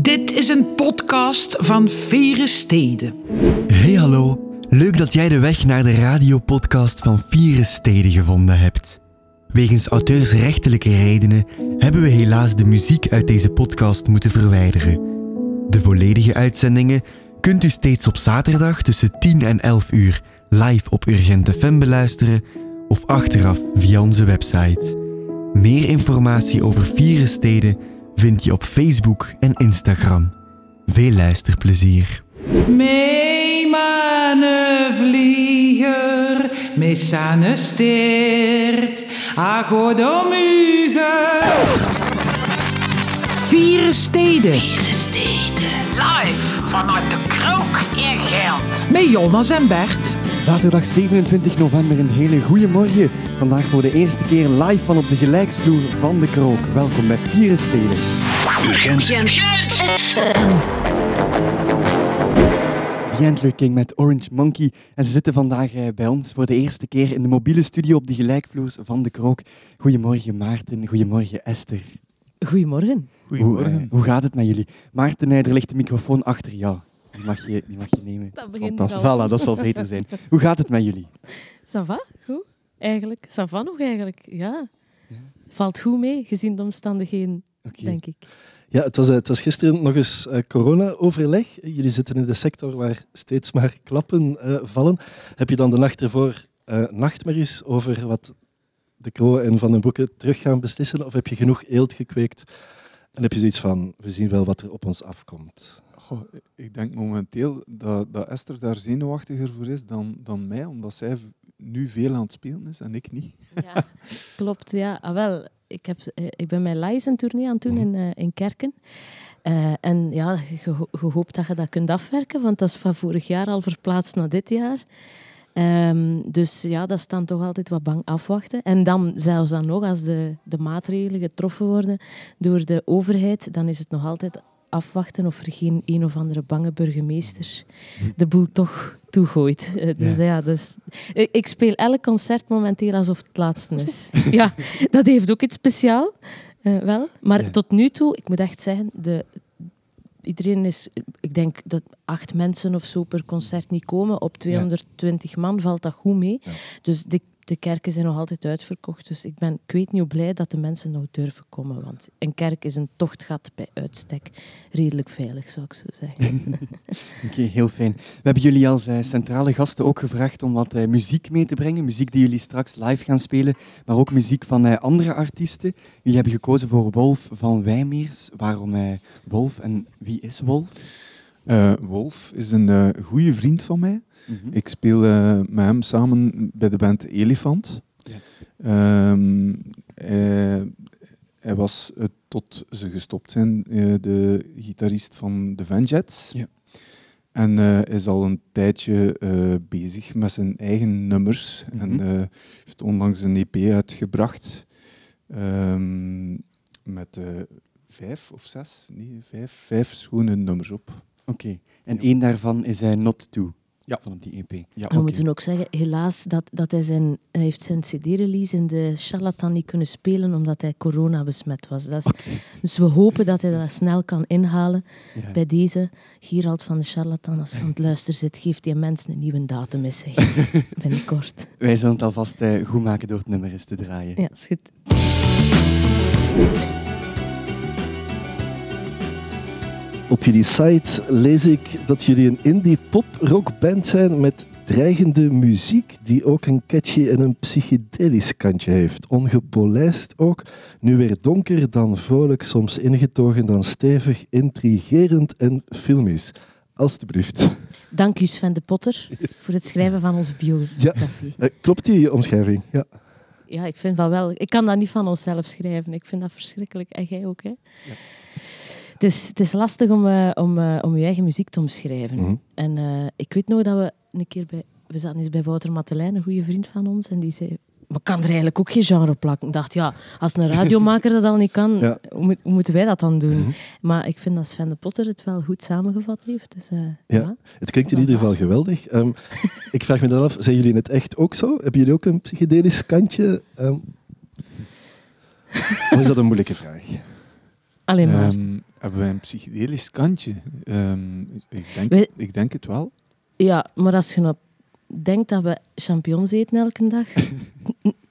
Dit is een podcast van Vere Steden. Hey hallo, leuk dat jij de weg naar de radiopodcast van Vieren Steden gevonden hebt. Wegens auteursrechtelijke redenen hebben we helaas de muziek uit deze podcast moeten verwijderen. De volledige uitzendingen kunt u steeds op zaterdag tussen 10 en 11 uur live op Urgent FM beluisteren of achteraf via onze website. Meer informatie over Vieren Steden vind je op Facebook en Instagram. Veel luisterplezier. Mee mane vlieger, mee sane steert, agodomuge. Vieren Steden. Vieren Steden. Live vanuit de Krook in Gent. Met Jonas en Bert. Zaterdag 27 november, een hele goede morgen. Vandaag voor de eerste keer live van op de gelijksvloer van de Krook. Welkom bij Vieren Steden. Gent. The Antler King met Orange Monkey. En ze zitten vandaag eh, bij ons voor de eerste keer in de mobiele studio op de gelijkvloers van de Krook. Goedemorgen Maarten, goedemorgen Esther. Goedemorgen. Hoe, eh, hoe gaat het met jullie? Maarten, er ligt de microfoon achter jou. Die mag je, die mag je nemen. Dat begint Fantastisch. al. Voilà, dat zal beter zijn. Hoe gaat het met jullie? Ça va? Goed. Eigenlijk. Ça va nog eigenlijk. Ja. Valt goed mee, gezien de omstandigheden, Oké. denk ik. Ja, het was, eh, het was gisteren nog eens eh, corona-overleg. Jullie zitten in de sector waar steeds maar klappen eh, vallen. Heb je dan de nacht ervoor eh, nachtmerries over wat de Kroo en Van den Broeke terug gaan beslissen? Of heb je genoeg eelt gekweekt en heb je zoiets van, we zien wel wat er op ons afkomt? Goh, ik denk momenteel dat, dat Esther daar zenuwachtiger voor is dan, dan mij, omdat zij nu veel aan het spelen is en ik niet. Ja, klopt. Ja, ah, wel. Ik, heb, eh, ik ben mijn tournee aan het doen in, eh, in Kerken. Eh, en ja, je, ho- je hoopt dat je dat kunt afwerken, want dat is van vorig jaar al verplaatst naar dit jaar. Ehm, dus ja, dat is dan toch altijd wat bang afwachten. En dan, zelfs dan nog, als de, de maatregelen getroffen worden door de overheid, dan is het nog altijd afwachten of er geen een of andere bange burgemeester de boel toch toegooit. Eh, dus ja, dus, ik, ik speel elk concert momenteel alsof het laatste is. ja, dat heeft ook iets speciaal. eh, wel. Maar Ja. tot nu toe, ik moet echt zeggen, de, iedereen is, ik denk dat acht mensen of zo per concert niet komen. Op 220 man valt dat goed mee. Ja. Dus de, de kerken zijn nog altijd uitverkocht. Dus ik ben, ik weet niet hoe blij dat de mensen nog durven komen. Want een kerk is een tochtgat bij uitstek. Redelijk veilig, zou ik zo zeggen. Oké, heel fijn. We hebben jullie als eh, centrale gasten ook gevraagd om wat eh, muziek mee te brengen. Muziek die jullie straks live gaan spelen, maar ook muziek van eh, andere artiesten. Jullie hebben gekozen voor Wolf van Wijmeers. Waarom eh, Wolf en wie is Wolf? Eh, Wolf is een eh goede vriend van mij. Mhm. Ik speel eh, met hem samen bij de band Elefant. Ja. Ehm, hij, hij was eh, tot ze gestopt zijn eh, de gitarist van de Venjets. Ja. En eh, is al een tijdje eh, bezig met zijn eigen nummers. Mhm. En eh, heeft onlangs een EP uitgebracht. ehm, met eh, vijf of zes, nee, vijf, vijf schone nummers op. Oké, en één daarvan is eh, Not To, Ja. van die EP. Ja, En we moeten ook zeggen, helaas, dat, dat hij, zijn, hij heeft zijn cd-release in de charlatan niet kunnen spelen omdat hij corona besmet was. Dat is, Dus we hopen dat hij dat snel kan inhalen. Ja. Bij deze, Gerald van de charlatan, als je aan het luisteren zit, geeft die mensen een nieuwe datum eens zeg. binnenkort. Wij zullen het alvast eh, goed maken door het nummer eens te draaien. Ja, is goed. Op jullie site lees ik dat jullie een indie pop rock band zijn met dreigende muziek die ook een catchy en een psychedelisch kantje heeft. Ongepolijst ook, nu weer donker, dan vrolijk, soms ingetogen, dan stevig, intrigerend en filmisch. Alsjeblieft. Dank u Sven de Potter voor het schrijven van onze biografie. Eh, klopt die omschrijving? Ja. Ja, ik vind dat wel. Ik kan dat niet van onszelf schrijven. Ik vind dat verschrikkelijk. En jij ook, hè? Het, is, het is lastig om, eh, om, eh, om je eigen muziek te omschrijven. Mhm. En eh, ik weet nog dat we een keer bij... We zaten eens bij Wouter Matelijn, een goede vriend van ons. En die zei... Maar kan er eigenlijk ook geen genre plakken. Ik dacht, ja, als een radiomaker dat al niet kan, Ja. hoe, moet- hoe moeten wij dat dan doen? Mhm. Maar ik vind dat Sven de Potter het wel goed samengevat heeft. Dus, eh, Ja. ja. Het klinkt in ieder geval geweldig. Ehm, ik vraag me dan af, zijn jullie het echt ook zo? Hebben jullie ook een psychedelisch kantje? Ehm, of is dat een moeilijke vraag? Alleen maar. Ehm, Hebben wij een psychedelisch kantje? Ehm, ik, denk, ik denk het wel. Ja, maar als je nou denkt dat we champignons eten elke dag...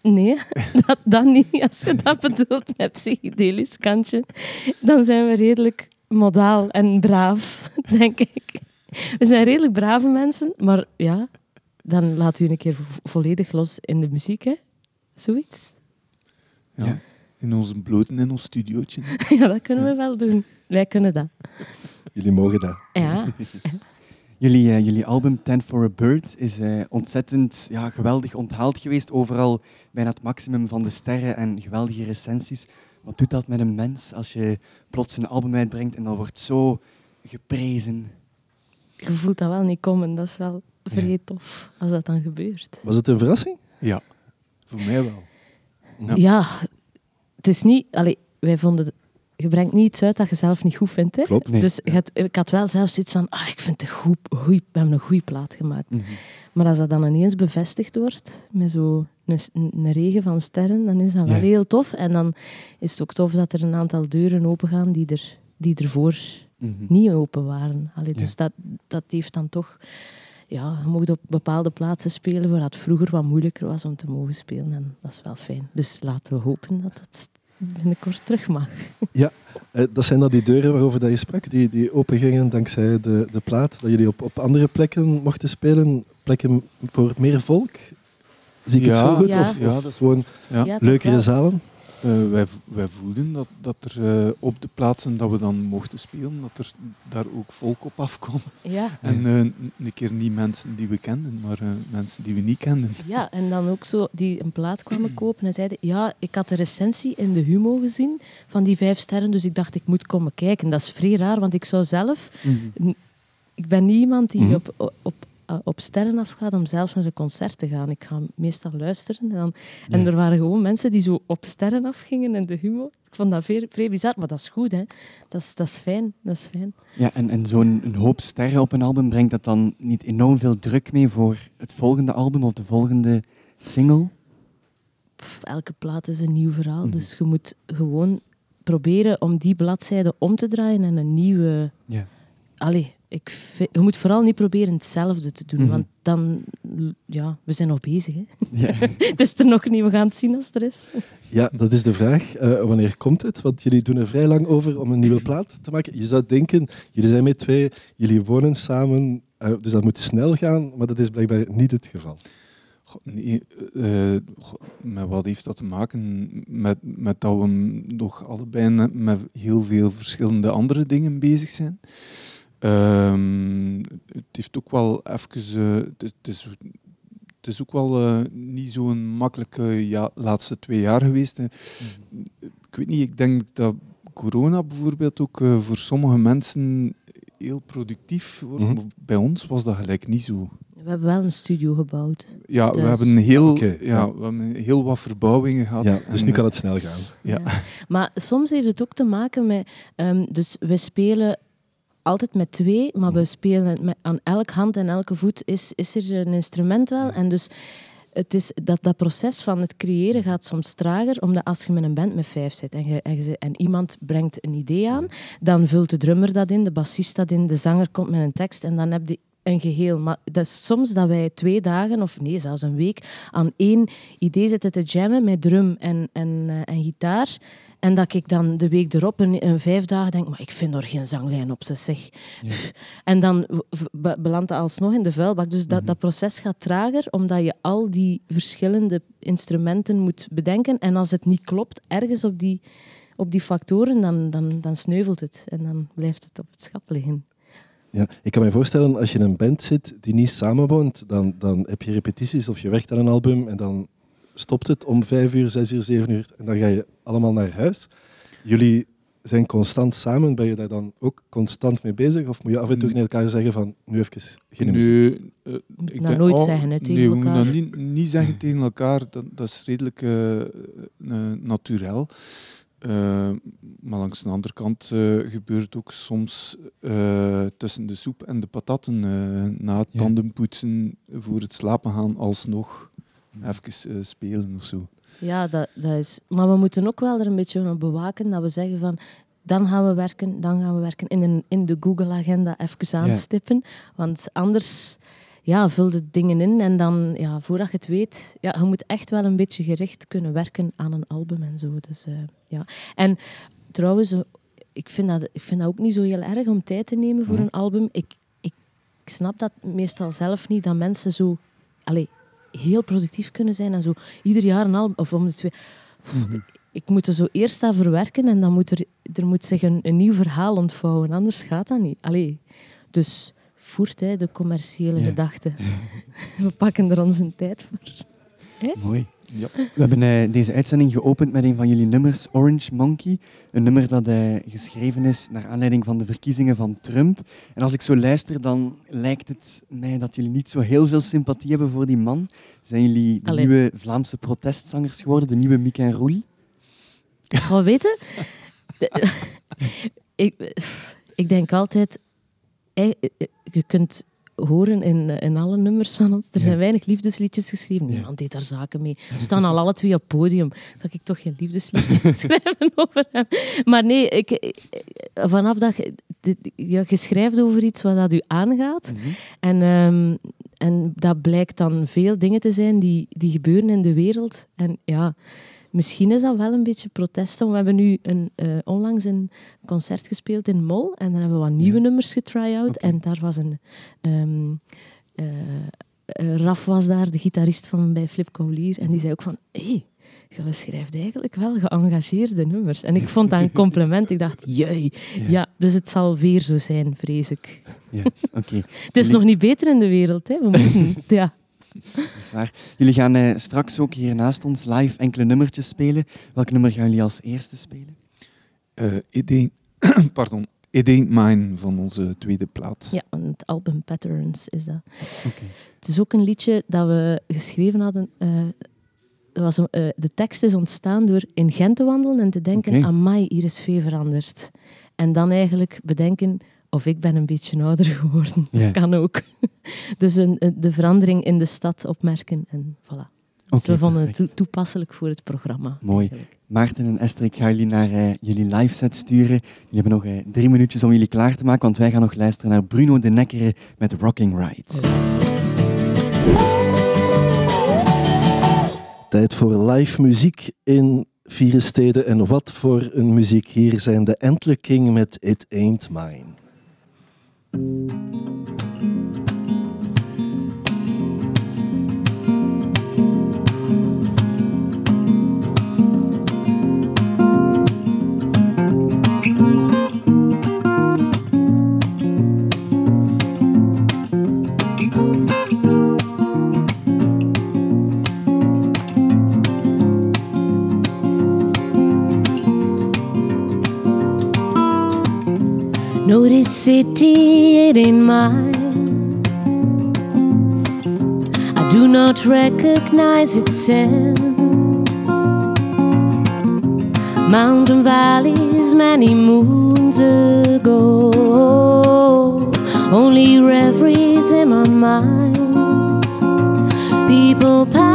Nee, dat, dat niet. Als je dat bedoelt met psychedelisch kantje, dan zijn we redelijk modaal en braaf, denk ik. We zijn redelijk brave mensen, maar ja, dan laat u een keer vo- volledig los in de muziek, hè. Zoiets. Ja. In onze bloten in ons studiootje. Ja, dat kunnen we wel doen. Wij kunnen dat. Jullie mogen dat. Ja, Jullie, eh, jullie album Ten for a Bird is eh, ontzettend ja, geweldig onthaald geweest. Overal bijna het maximum van de sterren en geweldige recensies. Wat doet dat met een mens als je plots een album uitbrengt en dat wordt zo geprezen? je voelt dat wel niet komen. Dat is wel vrij tof als dat dan gebeurt. Was het een verrassing? Ja, voor mij wel. Ja. Ja, het is niet... Allee, wij vonden... Je brengt niet iets uit dat je zelf niet goed vindt. Hè? Klopt. Nee. Dus ik had wel zelfs zoiets van... Ah, ik vind het goed, goeie, we hebben een goede plaat gemaakt. Maar als dat dan ineens bevestigd wordt, met zo'n een, een regen van sterren, dan is dat wel Ja. heel tof. En dan is het ook tof dat er een aantal deuren opengaan die, er, die ervoor Mhm. niet open waren. Allee, dus Ja. dat, dat heeft dan toch... Ja, je mocht op bepaalde plaatsen spelen waar het vroeger wat moeilijker was om te mogen spelen. En dat is wel fijn. Dus laten we hopen dat het binnenkort terug mag. Eh, dat zijn dan die deuren waarover dat je sprak, die, die opengingen dankzij de, de plaat, dat jullie op, op andere plekken mochten spelen, plekken voor meer volk. Zie ik het Ja. zo goed? Ja. Of, Ja, dat is- gewoon Ja. Ja, leukere zalen? Eh, wij, voelden dat, dat er eh, op de plaatsen dat we dan mochten spelen, dat er daar ook volk op afkwam. Ja. En eh, een keer niet mensen die we kenden, maar mensen die we niet kenden. Ja, en dan ook zo die een plaat kwamen kopen en zeiden: Ja, ik had de recensie in de Humo gezien van die vijf sterren, dus ik dacht ik moet komen kijken. Dat is vrij raar, want ik zou zelf. Mhm. Ik ben niet iemand die Mhm. op, op, eh, op sterren afgaat om zelf naar een concert te gaan. Ik ga meestal luisteren. En, dan, en er waren gewoon mensen die zo op sterren afgingen in de Humo. Ik vond dat vrij, vrij bizar, maar dat is goed, hè? Dat is, dat is fijn. Dat is fijn. Ja, en, en zo'n hoop sterren op een album brengt dat dan niet enorm veel druk mee voor het volgende album of de volgende single? Pff, elke plaat is een nieuw verhaal. Mhm. Dus je moet gewoon proberen om die bladzijde om te draaien en een nieuwe. Ja. Allee, ik je moet vooral niet proberen hetzelfde te doen, Mhm. want dan, ja, we zijn nog bezig. Hè. Ja. het is er nog niet, we gaan het zien als het er is. Ja, dat is de vraag. Eh, wanneer komt het? Want jullie doen er vrij lang over om een nieuwe plaat te maken. Je zou denken, jullie zijn met twee, jullie wonen samen, eh, dus dat moet snel gaan, maar dat is blijkbaar niet het geval. Goh, nee, eh, met wat heeft dat te maken? Met, met dat we nog allebei met heel veel verschillende andere dingen bezig zijn. Ehm, het heeft ook wel even... eh, het, is, het, is, het is ook wel eh, niet zo'n makkelijke ja, laatste twee jaar geweest. hè. Ik weet niet, ik denk dat corona bijvoorbeeld ook eh, voor sommige mensen heel productief wordt. Mhm. maar Bij ons was dat gelijk niet zo. We hebben wel een studio gebouwd. Ja, we Dus- hebben heel, ja, ja. we hebben heel wat verbouwingen gehad. Ja, dus En, nu kan het snel gaan. Ja. Maar soms heeft het ook te maken met... ehm, dus we spelen altijd met twee, maar we spelen met, aan elk hand en elke voet is, is er een instrument wel. En dus het is, dat, dat proces van het creëren gaat soms trager, omdat als je met een band met vijf zit en, je, en, je- en iemand brengt een idee aan, dan vult de drummer dat in, de bassist dat in, de zanger komt met een tekst en dan heb je een geheel. Maar dat is soms dat wij twee dagen, of nee, zelfs een week, aan één idee zitten te jammen met drum en, en, eh, en gitaar. En dat ik dan de week erop, een, een vijf dagen, denk, maar ik vind er geen zanglijn op, zeg. En dan belandt dat alsnog in de vuilbak. Dus dat, dat proces gaat trager, omdat je al die verschillende instrumenten moet bedenken. En als het niet klopt, ergens op die, op die factoren, dan, dan, dan sneuvelt het. En dan blijft het op het schap liggen. Ja, ik kan me voorstellen, als je in een band zit die niet samenwoont, dan, dan heb je repetities of je werkt aan een album en dan stopt het om vijf uur, zes uur, zeven uur en dan ga je allemaal naar huis. Jullie zijn constant samen, ben je daar dan ook constant mee bezig? Of moet je af en toe tegen elkaar zeggen van, nu even geen muziek? Nu, eh, ik dat denk- nooit oh, zeggen, tegen nee, we moeten elkaar. dat niet, niet zeggen tegen elkaar. Dat, dat is redelijk eh eh, naturel. Eh, maar langs de andere kant eh, gebeurt het ook soms eh, tussen de soep en de patatten eh, na het tandenpoetsen voor het slapen gaan alsnog even eh, spelen of zo. Ja, dat, dat is... Maar we moeten ook wel er een beetje op bewaken dat we zeggen van... dan gaan we werken, dan gaan we werken. In, een, in de Google-agenda even aanstippen. Want anders ja, vul de dingen in en dan, ja, voordat je het weet, ja, je moet echt wel een beetje gericht kunnen werken aan een album en zo. Dus, eh, ja. En trouwens, eh, ik vind, dat, ik vind dat ook niet zo heel erg om tijd te nemen voor een album. Ik, ik, ik snap dat meestal zelf niet, dat mensen zo allez, heel productief kunnen zijn en zo ieder jaar een album, of om de twee... Mhm. Ik moet er zo eerst aan verwerken en dan moet er, er moet zich een, een nieuw verhaal ontvouwen. Anders gaat dat niet. Allee, dus voert hè, de commerciële Ja. gedachte. We pakken er onze tijd voor. Mooi. Ja. We hebben eh, deze uitzending geopend met een van jullie nummers, Orange Monkey. Een nummer dat eh, geschreven is naar aanleiding van de verkiezingen van Trump. En als ik zo luister, dan lijkt het mij dat jullie niet zo heel veel sympathie hebben voor die man. Zijn jullie de Allee. nieuwe Vlaamse protestzangers geworden, de nieuwe Mick en Roel? Gewoon weten, ik, ik denk altijd, je kunt horen in, eh, in alle nummers van ons, er zijn weinig liefdesliedjes geschreven. Niemand deed daar zaken mee. We staan al alle twee op het podium. Ga ik toch geen liefdesliedje schrijven over hem? Maar nee, ik, ik- vanaf dat je, dit- ja, je schrijft over iets wat dat u aangaat. En, ehm, en dat blijkt dan veel dingen te zijn die, die gebeuren in de wereld. En ja, misschien is dat wel een beetje protestsong. We hebben nu een, eh, onlangs een concert gespeeld in Mol. En dan hebben we wat nieuwe nummers getry-out. En daar was een... ehm, eh, Raf was daar, de gitarist van bij Flip Kaulier. En die zei ook van... Hé, hey, schrijft eigenlijk wel geëngageerde nummers. En ik vond dat een compliment. Ik dacht, jee. Ja. dus het zal weer zo zijn, vrees ik. Ja, oké. Het is nog niet beter in de wereld, hè. We moeten... Ja. Dat is waar. Jullie gaan eh, straks ook hier naast ons live enkele nummertjes spelen. Welk nummer gaan jullie als eerste spelen? Eh, It Ain't- pardon, It Ain't Mine van onze tweede plaat. Ja, want het album Patterns is dat. Oké. Het is ook een liedje dat we geschreven hadden. eh, dat was, eh, de tekst is ontstaan door in Gent te wandelen en te denken: Oké. amai, hier is veel veranderd. En dan eigenlijk bedenken: of ik ben een beetje ouder geworden. Ja. Dat kan ook. Dus een, de verandering in de stad opmerken en voilà. Dus we vonden het perfect. toepasselijk voor het programma. Mooi. eigenlijk. Maarten en Esther, ik ga jullie naar eh, jullie live set sturen. Jullie hebben nog eh, drie minuutjes om jullie klaar te maken, want wij gaan nog luisteren naar Bruno de Nekkere met Rocking Right. Tijd voor live muziek in Vieren Steden. En wat voor een muziek. Hier zijn de Antler King met It Ain't Mine. Thank you. City, it ain't mine. I do not recognize its scent. Mountain valleys many moons ago. Only reveries in my mind. People passing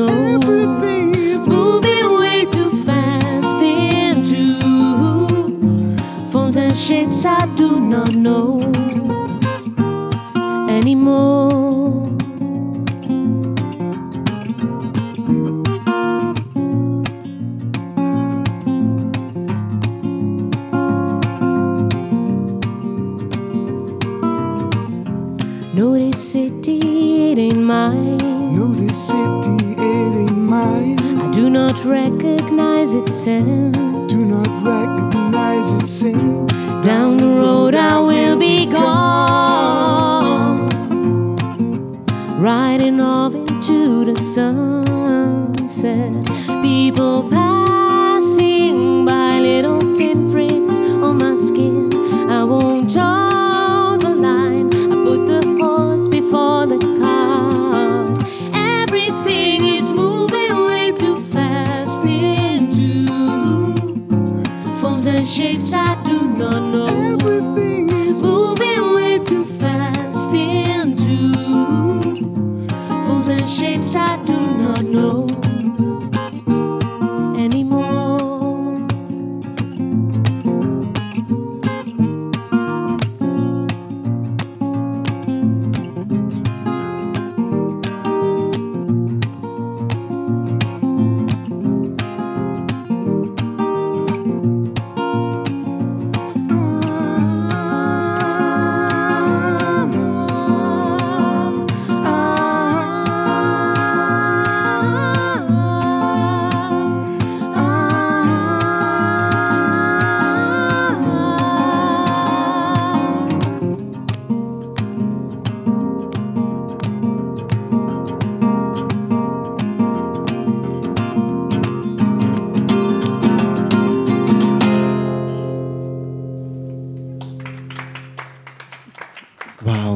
moving way too fast into forms and shapes I do not know anymore. Recognize its scent. Do not recognize its same. Down the road I will be gone. Riding off into the sunset. People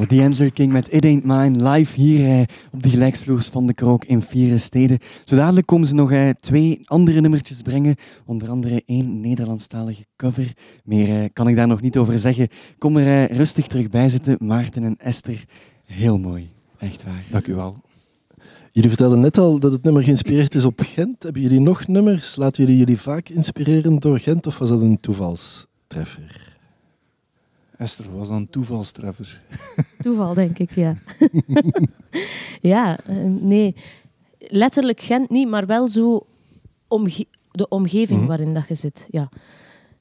Wauw, D'Angelo King met It Ain't Mine live hier eh, op de gelijksvloers van de Krook in Steden. Zo dadelijk komen ze nog eh, twee andere nummertjes brengen, onder andere één Nederlandstalige cover. Meer eh, kan ik daar nog niet over zeggen. Kom er eh, rustig terug bij zitten, Maarten en Esther. Heel mooi, echt waar. Dank u wel. Jullie vertelden net al dat het nummer geïnspireerd is op Gent. Hebben jullie nog nummers? Laten jullie jullie vaak inspireren door Gent of was dat een toevalstreffer? Esther was dan een toevalstreffer. Toeval, denk ik, ja. ja, eh, nee. Letterlijk Gent niet, maar wel zo omge- de omgeving Mhm. waarin dat je zit. Ja.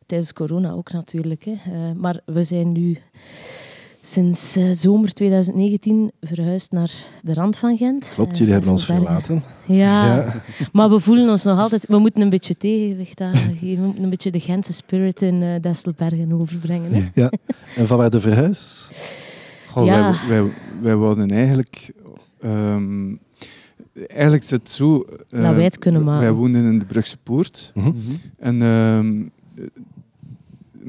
Tijdens corona ook natuurlijk. Hè. Eh, maar we zijn nu sinds eh, zomer 2019 verhuisd naar de rand van Gent. Klopt, Eh, jullie hebben ons verlaten. Ja, Ja. maar we voelen ons nog altijd... We moeten een beetje tegenwicht aangeven. We moeten een beetje de Gentse spirit in eh Desselbergen overbrengen. Hè. Ja. En van waar de verhuis? Goh, Ja. wij, wij, wij eigenlijk... ehm, eigenlijk zit het zo... wij het kunnen maken. Wij woonden in de Brugse Poort. Mhm. En ehm,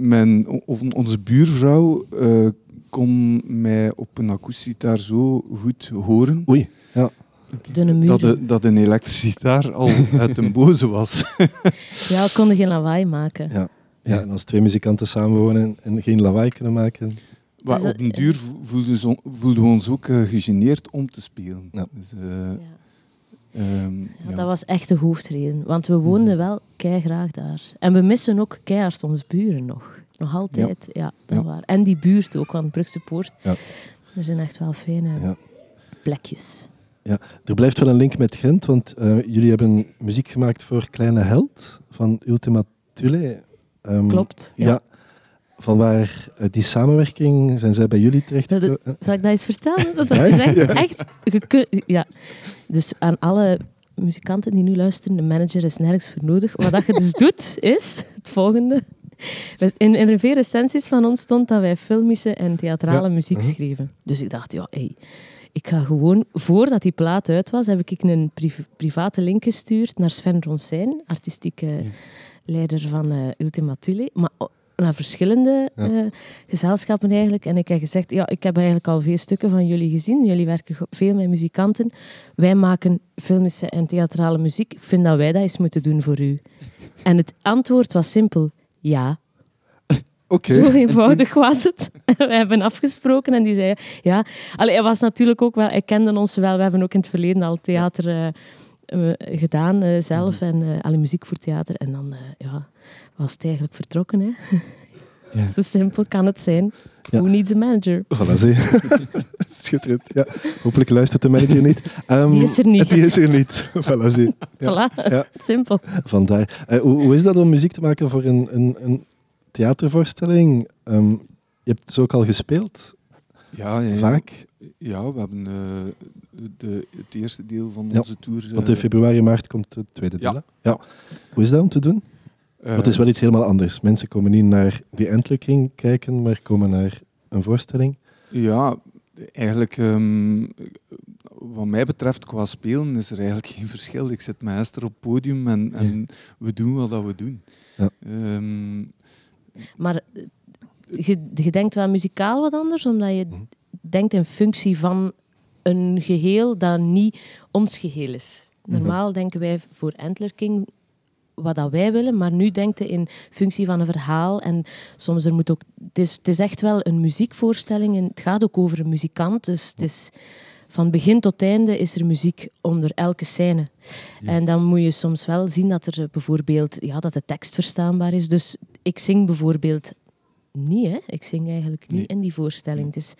mijn, of onze buurvrouw eh, kon mij op een akoestiegitaar zo goed horen Oei, ja. Dat, de, dat een elektrische gitaar al uit een boze was. Ja, we konden geen lawaai maken. Ja. ja. En als twee muzikanten samenwonen en geen lawaai kunnen maken. Maar Dus op den duur vo- voelden, voelden we ons ook eh, gegeneerd om te spelen. Ja. Dus, eh, Ja. ehm, Ja, ja. Dat was echt de hoofdreden. Want we woonden wel graag daar. En we missen ook keihard onze buren nog. Nog altijd. Ja, dat Ja. waar. En die buurt ook, want Brugse Poort. Ja. Er zijn echt wel fijne Ja. plekjes. Er blijft wel een link met Gent, want eh, jullie hebben muziek gemaakt voor Kleine Held van Ultima Thule. Ehm, Klopt. Ja. Van waar eh, die samenwerking zijn zij bij jullie terecht Dat-? Zal ik dat eens vertellen? Dat Ja, is echt, ja. echt ja. Dus aan alle muzikanten die nu luisteren, de manager is nergens voor nodig. Wat dat je dus doet, is het volgende. In, in de recensies van ons stond dat wij filmische en theatrale Ja. muziek Mhm. schreven. Dus ik dacht, ja, hey, ik ga gewoon... Voordat die plaat uit was, heb ik een priv- private link gestuurd naar Sven Ronsijn, artistieke leider van eh, Ultima Thule. Maar o- naar verschillende Ja. eh, gezelschappen eigenlijk. En ik heb gezegd, ja, ik heb eigenlijk al veel stukken van jullie gezien. Jullie werken veel met muzikanten. Wij maken filmische en theatrale muziek. Ik vind dat wij dat eens moeten doen voor u. En het antwoord was simpel, ja. Zo eenvoudig was het. We hebben afgesproken en die zei, ja. Allee, hij was natuurlijk ook wel, hij kende ons wel. We hebben ook in het verleden al theater eh, eh, gedaan eh, zelf en eh alle muziek voor theater. En dan ja, was het eigenlijk vertrokken. Hè. Ja. Zo simpel kan het zijn. Ja. Who needs a manager? Voilà, zie. Schitterend. Ja. Hopelijk luistert de manager niet. Ehm, Die is er niet. Die is er niet. Voilà, zie. Ja. Voilà, Ja. simpel. Vandaar. Eh, hoe, hoe is dat om muziek te maken voor een, een, een theatervoorstelling? Ehm, je hebt dus ook al gespeeld, Ja, ja, ja. vaak. Ja, we hebben eh, de, het eerste deel van Ja, onze tour. Want eh, in februari, maart komt het tweede deel. Ja. hè? ja. Hoe is dat om te doen? Eh, Want het is wel iets helemaal anders. Mensen komen niet naar The Antler King kijken, maar komen naar een voorstelling. Ja, eigenlijk, ehm, wat mij betreft, qua spelen is er eigenlijk geen verschil. Ik zit met Esther op het podium en, en we doen wat dat we doen. Ja. Ehm, Maar eh, je, je denkt wel muzikaal wat anders, omdat je Mhm. denkt in functie van een geheel dat niet ons geheel is. Mhm. Normaal denken wij voor Antler King wat dat wij willen, maar nu denkt hij in functie van een verhaal. En soms er moet ook... Het is, het is echt wel een muziekvoorstelling en het gaat ook over een muzikant. Dus het is... Van begin tot einde is er muziek onder elke scène. En dan moet je soms wel zien dat er bijvoorbeeld ja, dat de tekst verstaanbaar is. Dus ik zing bijvoorbeeld niet, hè? Ik zing eigenlijk niet Nee. in die voorstelling. Het is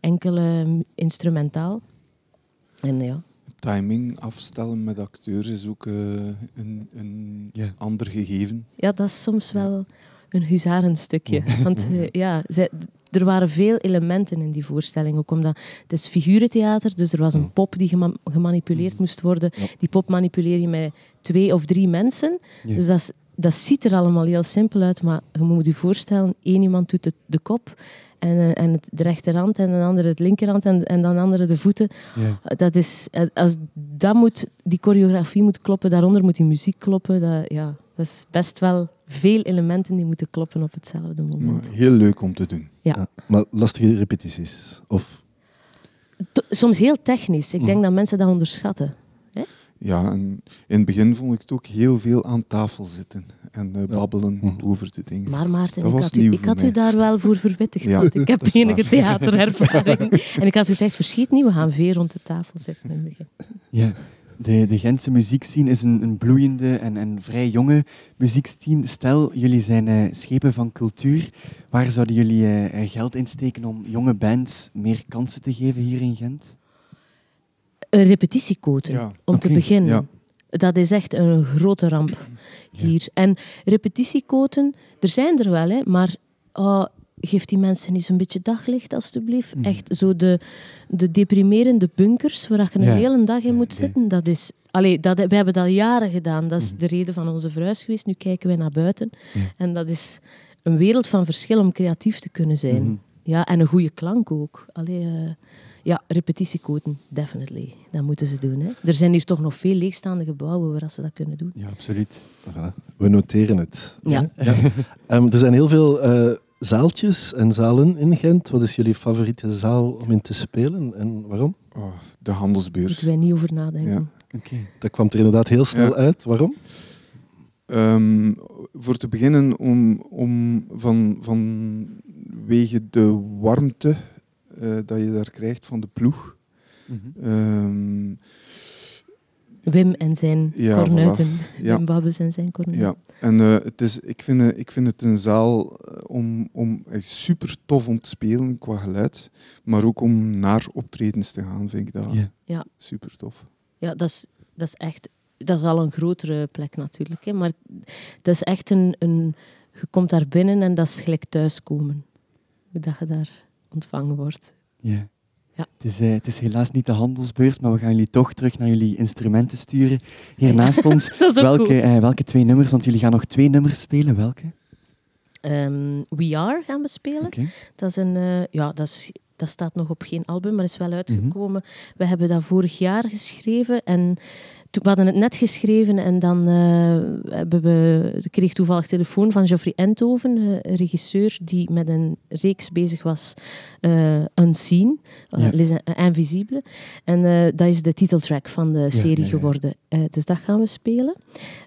enkel eh, instrumentaal. En ja, Timing afstellen met acteurs is ook eh, een, een Ja. ander gegeven. ja, dat is soms wel een huzarenstukje. Want eh, ja, zij- er waren veel elementen in die voorstelling. Ook omdat het is figurentheater, dus er was een pop die gema- gemanipuleerd moest worden. Ja. Die pop manipuleer je met twee of drie mensen. Ja. Dus dat, is, dat ziet er allemaal heel simpel uit, maar je moet je voorstellen, één iemand doet de kop en, eh, en het, de rechterhand en een andere het linkerhand en, en dan een andere de voeten. Ja. Dat is, eh, als dat moet, die choreografie moet kloppen, daaronder moet die muziek kloppen. Dat, ja, dat is best wel veel elementen die moeten kloppen op hetzelfde moment. Maar heel leuk om te doen. Ja. Maar lastige repetities. Of To- Soms heel technisch. Ik denk dat mensen dat onderschatten. Ja, en in het begin vond ik het ook heel veel aan tafel zitten en eh, babbelen Mhm. over de dingen. Maar Maarten, Dat ik had, u, ik had daar wel voor verwittigd. Ja, want ik heb enige theaterervaring. en ik had gezegd, verschiet niet, we gaan veel rond de tafel zitten in het begin. Ja, de, de Gentse muziekscene is een, een bloeiende en, en vrij jonge muziekscene. Stel, jullie zijn eh, schepen van cultuur. Waar zouden jullie eh, eh, geld insteken om jonge bands meer kansen te geven hier in Gent? Een repetitiequotum, Ja. om te beginnen. ja. Dat is echt een grote ramp hier. En repetitiequoten, er zijn er wel, hè, maar oh, geef die mensen eens een beetje daglicht, alstublieft. Mhm. Echt zo de, de deprimerende bunkers waar je een Ja. hele dag in moet zitten, dat is... Allee, dat, we hebben dat al jaren gedaan. Dat is Mhm. de reden van onze verhuis geweest. Nu kijken wij naar buiten. Ja. En dat is een wereld van verschil om creatief te kunnen zijn. Mhm. Ja, en een goede klank ook. Allee, eh, ja, repetitiequoten, definitely. Dat moeten ze doen. Hè. Er zijn hier toch nog veel leegstaande gebouwen waar ze dat kunnen doen. Ja, absoluut. voilà, we noteren het. Ja. Ehm, er zijn heel veel eh, zaaltjes en zalen in Gent. Wat is jullie favoriete zaal om in te spelen en waarom? Oh, de Daar handelsbeurs. moeten wij niet over nadenken. Ja. Oké. Dat kwam er inderdaad heel snel Ja. uit. Waarom? Ehm, voor te beginnen, om, om van, vanwege de warmte eh, dat je daar krijgt van de ploeg. Mhm. Ehm, Wim en zijn Ja, kornuiten. Ja. Wim Babbes en zijn kornuiten. ja, en eh, het is, ik, vind, eh, ik vind het een zaal om, om echt super tof om te spelen qua geluid, maar ook om naar optredens te gaan, vind ik dat Ja. Ja. super tof. Ja, dat is, dat is echt... Dat is al een grotere plek natuurlijk. Hè. Maar dat is echt een, een... Je komt daar binnen en dat is gelijk thuiskomen. Hoe dat je daar ontvangen wordt. Ja. Ja. Het, is, eh, het is helaas niet de handelsbeurs, maar we gaan jullie toch terug naar jullie instrumenten sturen. Hier naast ons, welke, eh, welke twee nummers? Want jullie gaan nog twee nummers spelen. Welke? Ehm, We Are gaan we spelen. Dat, is een, eh, ja, dat, is, dat staat nog op geen album, maar is wel uitgekomen. Mhm. We hebben dat vorig jaar geschreven en we hadden het net geschreven en dan eh, hebben we, toevallig telefoon van Geoffrey Enthoven, eh, regisseur die met een reeks bezig was, Unseen, eh, Ja. Les Invisibles. En eh, dat is de titeltrack van de serie ja, ja. geworden. Eh, dus dat gaan we spelen.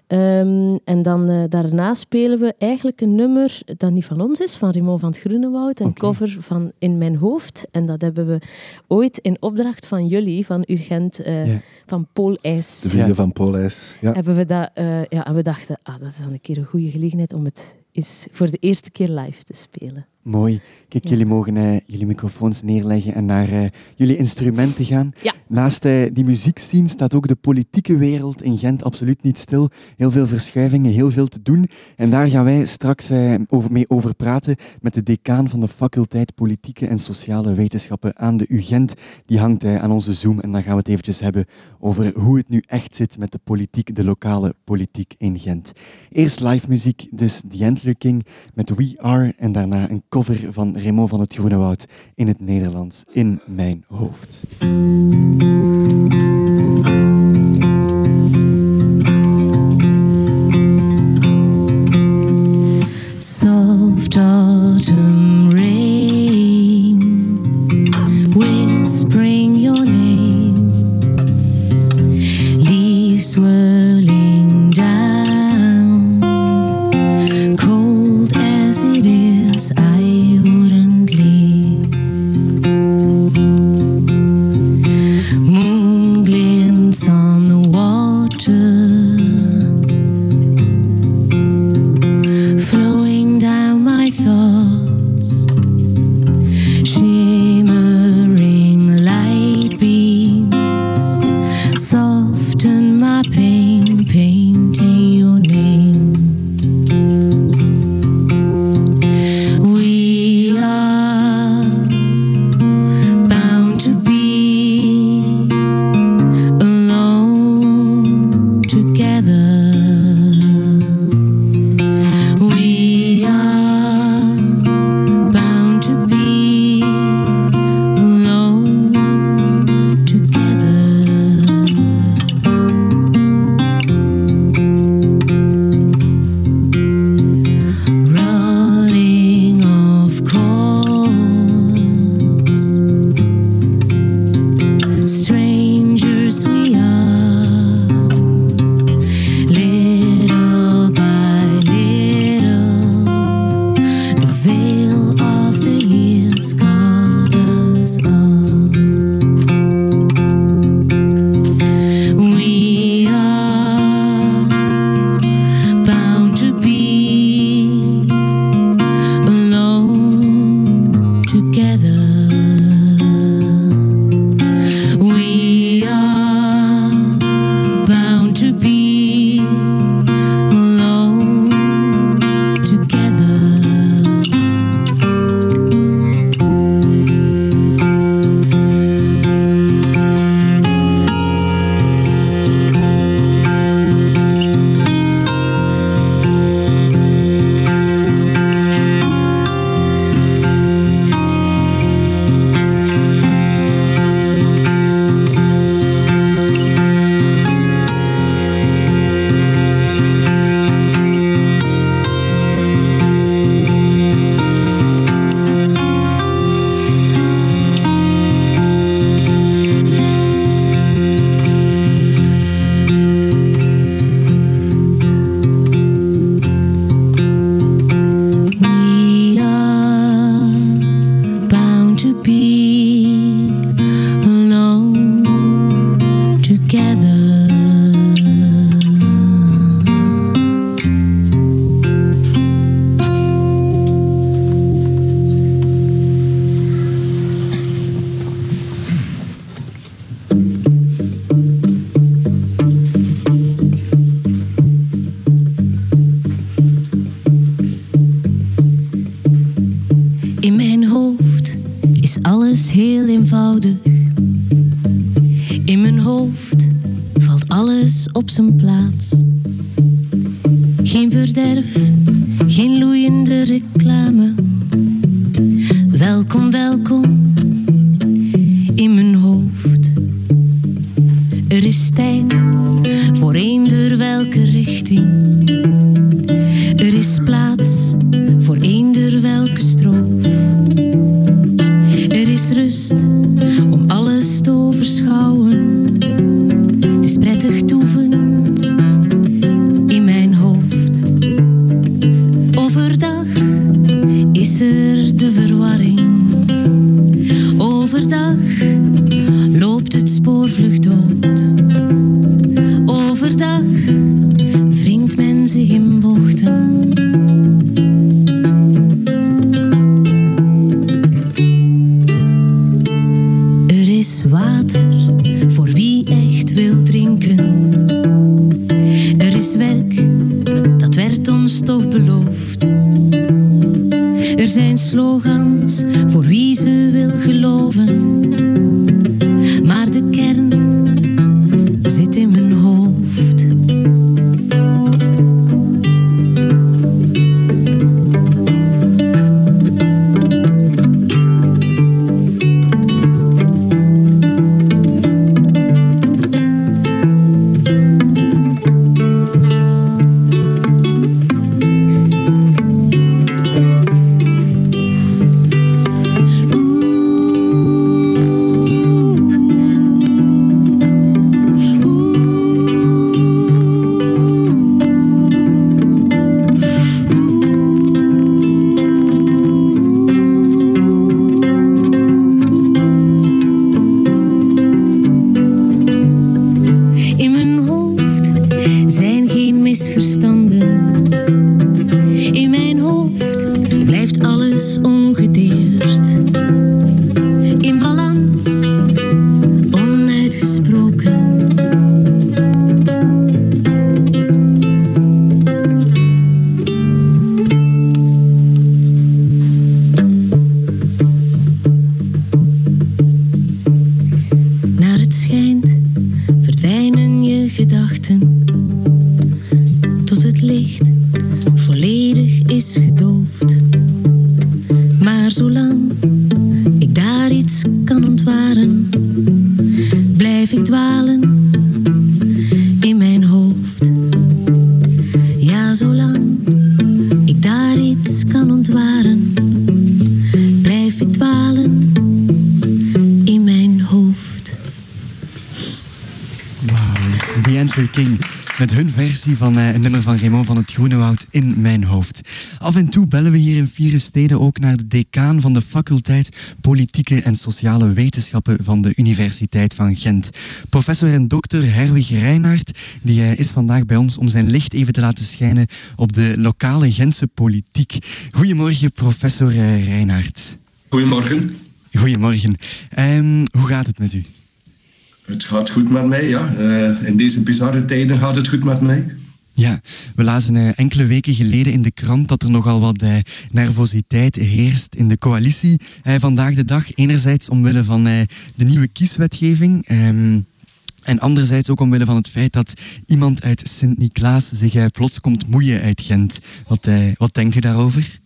Ehm, en dan eh, daarna spelen we eigenlijk een nummer dat niet van ons is, van Raymond van het Groenewoud. Een cover van In Mijn Hoofd. En dat hebben we ooit in opdracht van jullie, van Urgent, eh, Ja. van Paul IJs. De vrienden van Polijs. Ja. Hebben we dat, eh, ja, en we dachten, ah, dat is dan een keer een goede gelegenheid om het eens voor de eerste keer live te spelen. Mooi. Kijk, Ja. jullie mogen eh, jullie microfoons neerleggen en naar eh, jullie instrumenten gaan. Ja. Naast eh, die muziekscene staat ook de politieke wereld in Gent absoluut niet stil. Heel veel verschuivingen, heel veel te doen. En daar gaan wij straks over, mee over praten met de decaan van de faculteit Politieke en Sociale Wetenschappen aan de UGent. Die hangt aan onze Zoom en dan gaan we het eventjes hebben over hoe het nu echt zit met de politiek, de lokale politiek in Gent. Eerst live muziek, dus The Antler King met We Are en daarna een cover van Raymond van het Groene Woud in het Nederlands in mijn hoofd. Op zijn plaats. Geen verderf, geen loeiende reclame. Ons toch beloofd. Er zijn slogans voor versie van eh, een nummer van Raymond van het Groene Woud in mijn hoofd. Af en toe bellen we hier in Vieren Steden ook naar de decaan van de faculteit Politieke en Sociale Wetenschappen van de Universiteit van Gent. Professor en dokter Herwig Reinaert die, eh, is vandaag bij ons om zijn licht even te laten schijnen op de lokale Gentse politiek. Goedemorgen, professor eh, Reinaert. Goedemorgen. Goedemorgen. Ehm, hoe gaat het met u? Het gaat goed met mij, ja. Eh, in deze bizarre tijden gaat het goed met mij. Ja, we lazen eh, enkele weken geleden in de krant dat er nogal wat eh, nervositeit heerst in de coalitie eh, vandaag de dag. Enerzijds omwille van de nieuwe kieswetgeving. ehm, en anderzijds ook omwille van het feit dat iemand uit Sint-Niklaas zich plots komt moeien uit Gent. Wat, wat denkt u daarover?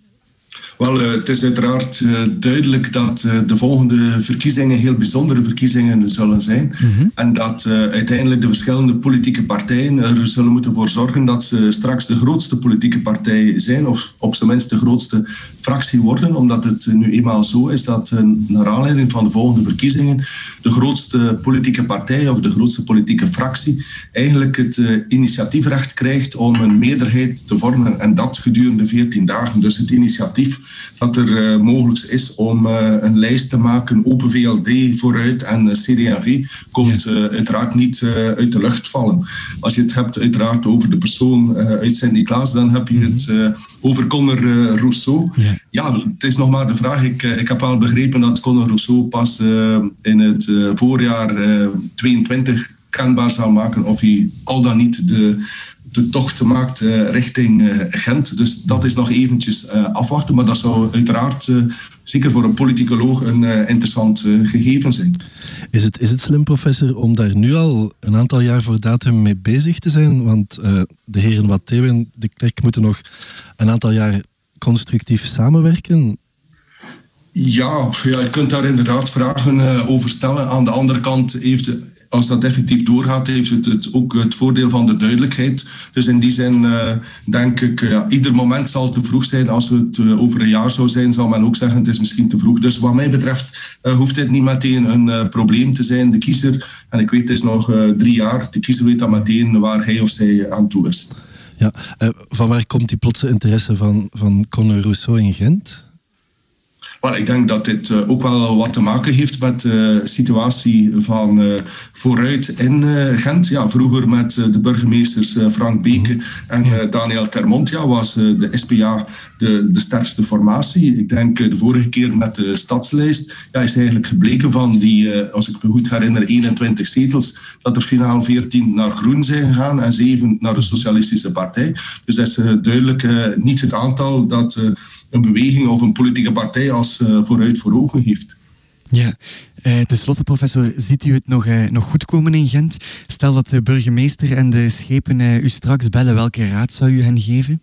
Wel, eh, het is uiteraard eh, duidelijk dat eh, de volgende verkiezingen heel bijzondere verkiezingen zullen zijn. En dat uiteindelijk de verschillende politieke partijen er zullen moeten voor zorgen dat ze straks de grootste politieke partij zijn, of op zijn minst de grootste fractie worden, omdat het nu eenmaal zo is dat naar aanleiding van de volgende verkiezingen de grootste politieke partij of de grootste politieke fractie eigenlijk het initiatiefrecht krijgt om een meerderheid te vormen en dat gedurende 14 dagen. Dus het initiatief dat er eh, mogelijk is om eh, een lijst te maken, Open VLD vooruit en eh, CD&V, komt uiteraard niet uit de lucht vallen. Als je het hebt uiteraard over de persoon uit Sint-Niklaas, dan heb je het eh, over Conor Rousseau. Ja. Ja, het is nog maar de vraag. Ik, ik heb al begrepen dat Conor Rousseau pas in het voorjaar eh, 22 kenbaar zal maken of hij al dan niet de, de tocht maakt eh, richting eh, Gent. Dus dat is nog eventjes eh, afwachten. Maar dat zou uiteraard zeker voor een politicoloog een interessant gegeven zijn. Is het, is het slim, professor, om daar nu al een aantal jaar voor datum mee bezig te zijn? Want eh, de heren Watteo en de Klerk moeten nog een aantal jaar constructief samenwerken. Ja, ja, je kunt daar inderdaad vragen over stellen. Aan de andere kant heeft, als dat effectief doorgaat, heeft het, ook het voordeel van de duidelijkheid. Dus in die zin eh, denk ik, ja, ieder moment zal te vroeg zijn. Als het eh, over een jaar zou zijn, zal men ook zeggen het is misschien te vroeg. Dus wat mij betreft eh, hoeft dit niet meteen een eh, probleem te zijn. De kiezer, en ik weet het is nog eh, drie jaar, de kiezer weet dan meteen waar hij of zij aan toe is. Ja, eh, van waar komt die plotse interesse van, van Conor Rousseau in Gent? Wel, ik denk dat dit eh, ook wel wat te maken heeft met de situatie van eh, vooruit in eh, Gent. Ja, vroeger met eh, de burgemeesters eh, Frank Beke en eh, Daniel Termont ja, was eh, de SPA de, de sterkste formatie. Ik denk eh, de vorige keer met de stadslijst ja, is eigenlijk gebleken van die, eh, als ik me goed herinner, 21 zetels, dat er finaal 14 naar Groen zijn gegaan en 7 naar de Socialistische Partij. Dus dat is eh, duidelijk eh, niet het aantal dat... een beweging of een politieke partij als eh, vooruit voor ogen heeft. Ja, eh, ten slotte, professor, ziet u het nog, eh, nog goed komen in Gent? Stel dat de burgemeester en de schepen u straks bellen, welke raad zou u hen geven?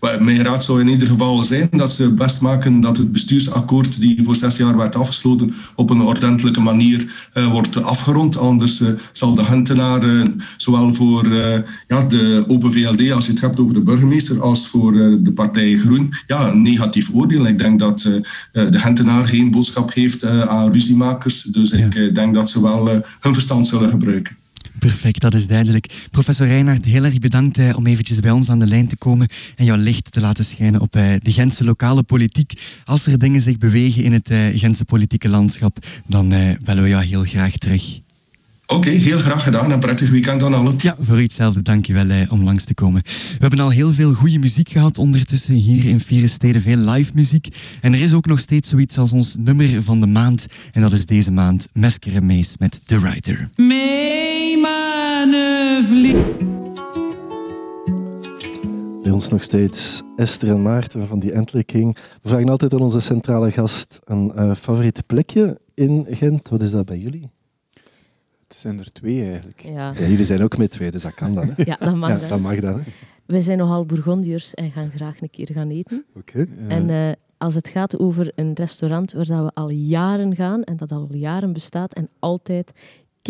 Mijn raad zou in ieder geval zijn dat ze best maken dat het bestuursakkoord die voor zes jaar werd afgesloten op een ordentelijke manier eh, wordt afgerond. Anders eh, zal de Gentenaar zowel voor eh, ja, de Open VLD, als je het hebt over de burgemeester, als voor de partij Groen, ja, een negatief oordeel. Ik denk dat de Gentenaar geen boodschap heeft aan ruziemakers. Dus ik denk dat ze wel hun verstand zullen gebruiken. Perfect, dat is duidelijk. Professor Reinhard, heel erg bedankt eh, om eventjes bij ons aan de lijn te komen en jouw licht te laten schijnen op eh, de Gentse lokale politiek. Als er dingen zich bewegen in het eh, Gentse politieke landschap, dan eh, bellen we jou heel graag terug. Oké, heel graag gedaan en prettig weekend aan allen. Ja, voor u hetzelfde. Dank je wel eh, om langs te komen. We hebben al heel veel goede muziek gehad ondertussen hier in Vieren Steden. Veel live muziek. En er is ook nog steeds zoiets als ons nummer van de maand. En dat is deze maand Meskere Mees met The Writer. Mee mannen vliegen. Bij ons nog steeds Esther en Maarten van die Antler King. We vragen altijd aan onze centrale gast een eh, favoriet plekje in Gent. Wat is dat bij jullie? Het zijn er twee eigenlijk. Ja, Ja, jullie zijn ook met twee, dus dat kan dan. Hè? ja dat mag. Ja, hè. dat mag dan. hè. Wij zijn nogal Bourgondiërs en gaan graag een keer gaan eten. Oké. En eh, als het gaat over een restaurant waar dat we al jaren gaan en dat al jaren bestaat en altijd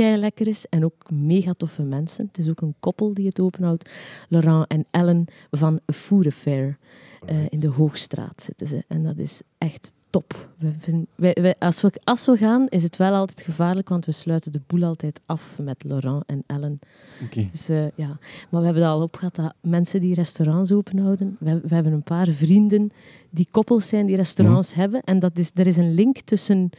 kei lekker is en ook mega toffe mensen. Het is ook een koppel die het openhoudt, Laurent en Ellen van Food Affair. Eh, in de Hoogstraat zitten ze en dat is echt top. We vinden, wij, wij- als, we, als we gaan is het wel altijd gevaarlijk, want we sluiten de boel altijd af met Laurent en Ellen. Oké. Dus, eh, ja. Maar we hebben het al opgehad dat mensen die restaurants openhouden, we, we hebben een paar vrienden die koppels zijn die restaurants hebben. En dat is, er is een link tussen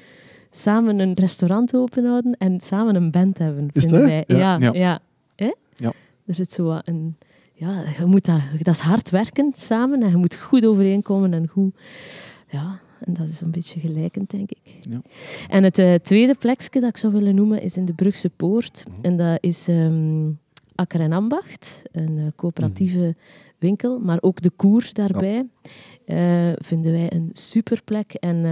samen een restaurant openhouden en samen een band hebben, Is vinden wij. Ja. Ja, Ja. ja. Hè? Ja. Er zit zo wat een... Ja, je moet dat, dat is hard werken samen en je moet goed overeenkomen en goed... Ja, en dat is een beetje gelijkend, denk ik. Ja. En het eh, tweede plekje dat ik zou willen noemen is in de Brugse Poort. En dat is ehm Akker en Ambacht, een eh, coöperatieve winkel, maar ook de koer daarbij. eh, vinden wij een superplek. En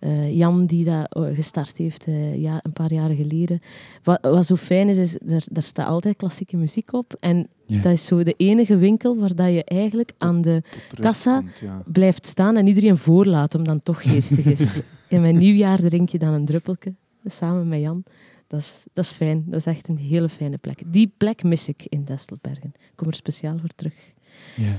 eh, Jan, die dat eh, gestart heeft eh, ja, een paar jaren geleden. Wat, wat zo fijn is, is er, daar staat altijd klassieke muziek op. En Ja. dat is zo de enige winkel waar dat je eigenlijk aan de Kassa komt, ja. blijft staan en iedereen voorlaat, om dan toch geestig is. In mijn nieuwjaar drink je dan een druppelke, samen met Jan. Dat is, dat is fijn. Dat is echt een hele fijne plek. Die plek mis ik in Destelbergen. Ik kom er speciaal voor terug. Ja.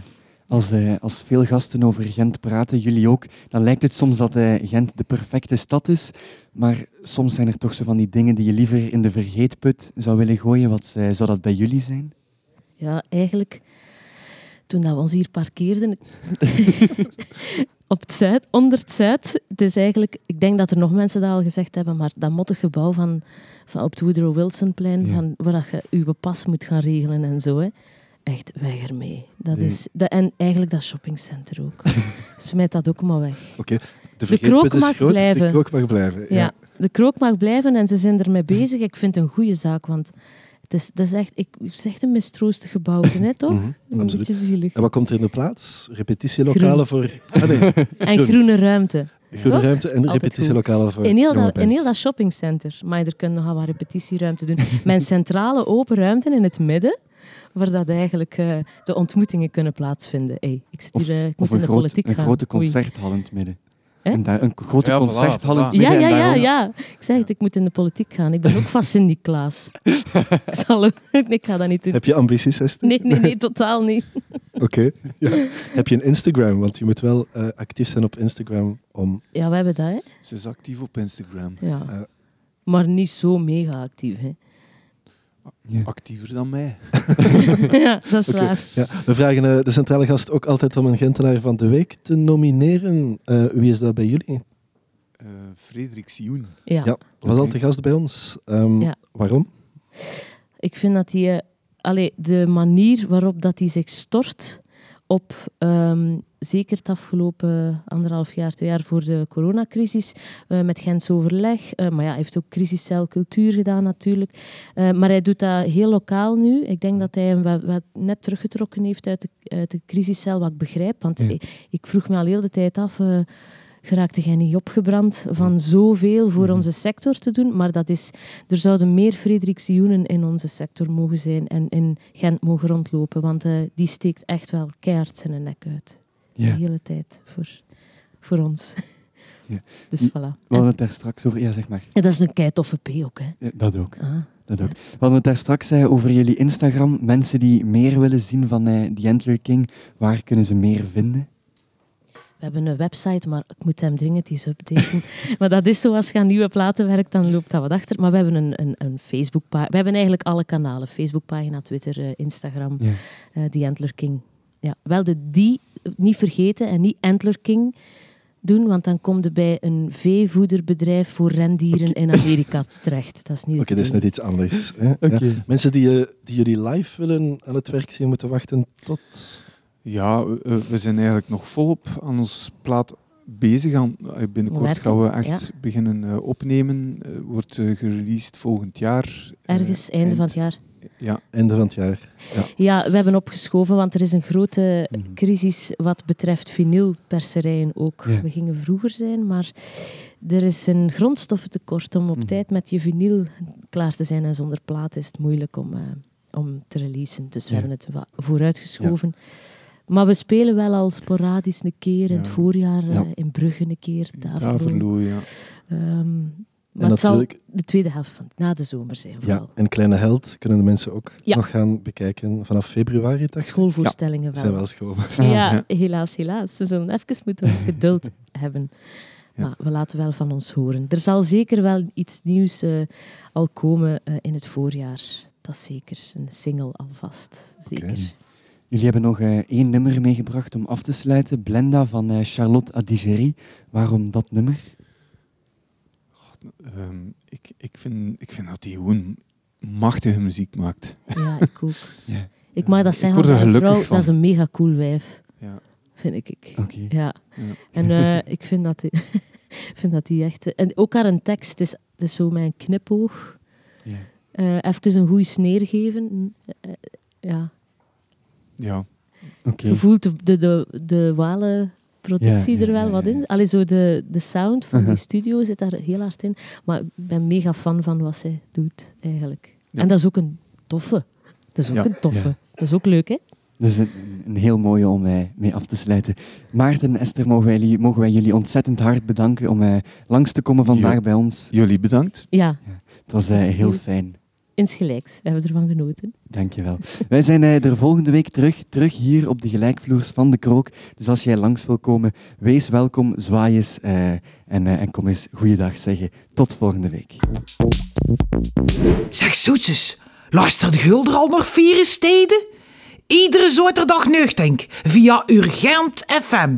Als, eh, als veel gasten over Gent praten, jullie ook, dan lijkt het soms dat eh, Gent de perfecte stad is. Maar soms zijn er toch zo van die dingen die je liever in de vergeetput zou willen gooien. Wat eh, zou dat bij jullie zijn? Ja, eigenlijk, toen dat we ons hier parkeerden, op het zuid, onder het zuid, het is eigenlijk, ik denk dat er nog mensen dat al gezegd hebben, maar dat mottig gebouw van, van op het Woodrow Wilsonplein, Ja. van, waar dat je je pas moet gaan regelen en zo, hè. Echt weg ermee. Dat Nee. is, dat, en eigenlijk dat shoppingcenter ook. Smijt dat ook maar weg. Oké. De krook vergeetput is mag groot, blijven. de krook mag blijven. Ja. de krook mag blijven en ze zijn ermee bezig. Ik vind het een goede zaak, want het is, dat is, echt, ik, het is echt een mistroostig gebouw, hè, toch? Mhm, Een absoluut. beetje zielig. En wat komt er in de plaats? Repetitielokalen voor... Ah, nee. En groene ruimte. Goede Toch? ruimte en repetitielokalen voor In heel, dat, in heel dat shoppingcenter. Maar er kunnen nogal wat repetitieruimte doen. Mijn centrale open ruimte in het midden, waar dat eigenlijk eh, de ontmoetingen kunnen plaatsvinden. Hey, ik zit Of- hier, eh, ik Of moet in een, de groot, politiek een gaan. grote Oei. concerthal in het midden. En daar, een grote Ja, concerthal in het voilà. midden. Ja, ja, ja, ja. Ik zeg het, ik moet in de politiek gaan. Ik ben ook van Cindy Klaas. ik, zal, ik ga dat niet doen. Heb je ambities, Esther? Nee, nee, nee, totaal niet. Oké. Ja. Heb je een Instagram? Want je moet wel eh, actief zijn op Instagram om... Ja, we hebben dat, hè. Ze is actief op Instagram. Ja. Maar niet zo mega actief, hè. Ja. Actiever dan mij. ja, dat is waar. Ja, we vragen eh, de centrale gast ook altijd om een Gentenaar van de week te nomineren. Eh, wie is dat bij jullie? Eh Frederik Sioen. Ja. Ja, was al te gast bij ons. Ehm, Ja. Waarom? Ik vind dat hij... allee, de manier waarop dat hij zich stort op... ehm, zeker het afgelopen anderhalf jaar, twee jaar voor de coronacrisis, eh, met Gens overleg. eh, maar ja, hij heeft ook crisiscel cultuur gedaan natuurlijk. Eh, maar hij doet dat heel lokaal nu. Ik denk dat hij hem wat, wat net teruggetrokken heeft uit de, uit de crisiscel, wat ik begrijp. Want Ja. ik, ik vroeg me al heel de tijd af... geraakte jij niet opgebrand van zoveel voor Mhm. onze sector te doen? Maar dat is, er zouden meer Frederik Sioenen in onze sector mogen zijn en in Gent mogen rondlopen, want eh, die steekt echt wel keihard zijn nek uit. Ja. De hele tijd voor, voor ons. Ja. Dus Ja. voilà. We hadden het daar straks over. Ja, zeg maar. En dat is een kei toffe P ook, hè. Ja, dat ook. Ah. Dat ook. We hadden het daar straks over jullie Instagram. Mensen die meer willen zien van eh The Antler King, waar kunnen ze meer vinden? We hebben een website, maar ik moet hem dringend eens updaten. maar dat is zo, als je aan nieuwe platen werkt, dan loopt dat wat achter. Maar we hebben een, een, een Facebookpagina. We hebben eigenlijk alle kanalen. Facebookpagina, Twitter, eh, Instagram, Ja. eh The Antler King. Ja, wel de die niet vergeten en niet Antler King doen, want dan kom je bij een veevoederbedrijf voor rendieren in Amerika terecht. Dat is niet Oké, dat is net iets anders. Hè? Ja. Mensen die, eh, die jullie live willen aan het werk zien, moeten wachten tot... Ja, eh, we zijn eigenlijk nog volop aan ons plaat bezig. Aan, eh, binnenkort Werken, gaan we echt beginnen eh, opnemen. Wordt gereleased volgend jaar. Ergens, einde van het jaar. Ja, Einde van het jaar. Ja. Ja, we hebben opgeschoven, want er is een grote Mhm. crisis wat betreft vinylperserijen ook. Ja. We gingen vroeger zijn, maar er is een grondstoffentekort om op Mhm. tijd met je vinyl klaar te zijn. En zonder plaat is het moeilijk om, eh, om te releasen. Dus we Ja. hebben het vooruitgeschoven. Maar we spelen wel al sporadisch een keer in het Ja. voorjaar, eh, Ja. in Brugge een keer, Taverlo. Taverlo, ja. Ehm, maar het zal de tweede helft van na de zomer zijn Ja, vooral. en Kleine Held kunnen de mensen ook Ja. nog gaan bekijken vanaf februari. dacht. Schoolvoorstellingen Zijn wel. wel school. Ja, Ja. helaas, helaas. Ze zullen even moeten geduld hebben. Ja. Maar we laten wel van ons horen. Er zal zeker wel iets nieuws eh, al komen eh, in het voorjaar. Dat is zeker. Een single alvast. Zeker. Jullie hebben nog eh, één nummer meegebracht om af te sluiten. Blenda van eh, Charlotte Adigéry. Waarom dat nummer? Ehm, ik, ik, vind, ik vind dat hij gewoon machtige muziek maakt. Ja, ik ook. Ja. Ik mag dat zeggen, er want vrouw, van. dat is een mega cool wijf. Ja. Vind ik. ik. Oké. Ja. Ja. En eh, ik vind dat die, vind dat die echt... En ook haar een tekst, het is, het is zo mijn knipoog. Ja. Eh even een goede sneer geven. Eh, ja. Ja. Voelt de, de, de, de Walen-productie Ja, ja, er wel ja, wat ja. in. Allee, zo de, de sound van Uh-huh. die studio zit daar heel hard in. Maar ik ben mega fan van wat zij doet, eigenlijk. Ja. En dat is ook een toffe. Dat is ook Ja. een toffe. Ja. Dat is ook leuk, hè? Dus een, een heel mooie om eh, mee af te sluiten. Maarten en Esther, mogen wij, jullie, mogen wij jullie ontzettend hard bedanken om eh, langs te komen vandaag bij ons. Jullie bedankt. Ja, Het was eh, Dat is heel heel- fijn. Insgelijks. We hebben ervan genoten. Dankjewel. Wij zijn eh, er volgende week terug, terug hier op de gelijkvloers van de Krook. Dus als jij langs wil komen, wees welkom, zwaai eens eh, en, eh, en kom eens goeiedag zeggen. Tot volgende week. Zeg zoetjes, luister de Gulder al nog vier steden? Iedere zaterdag nuchtink via Urgent FM.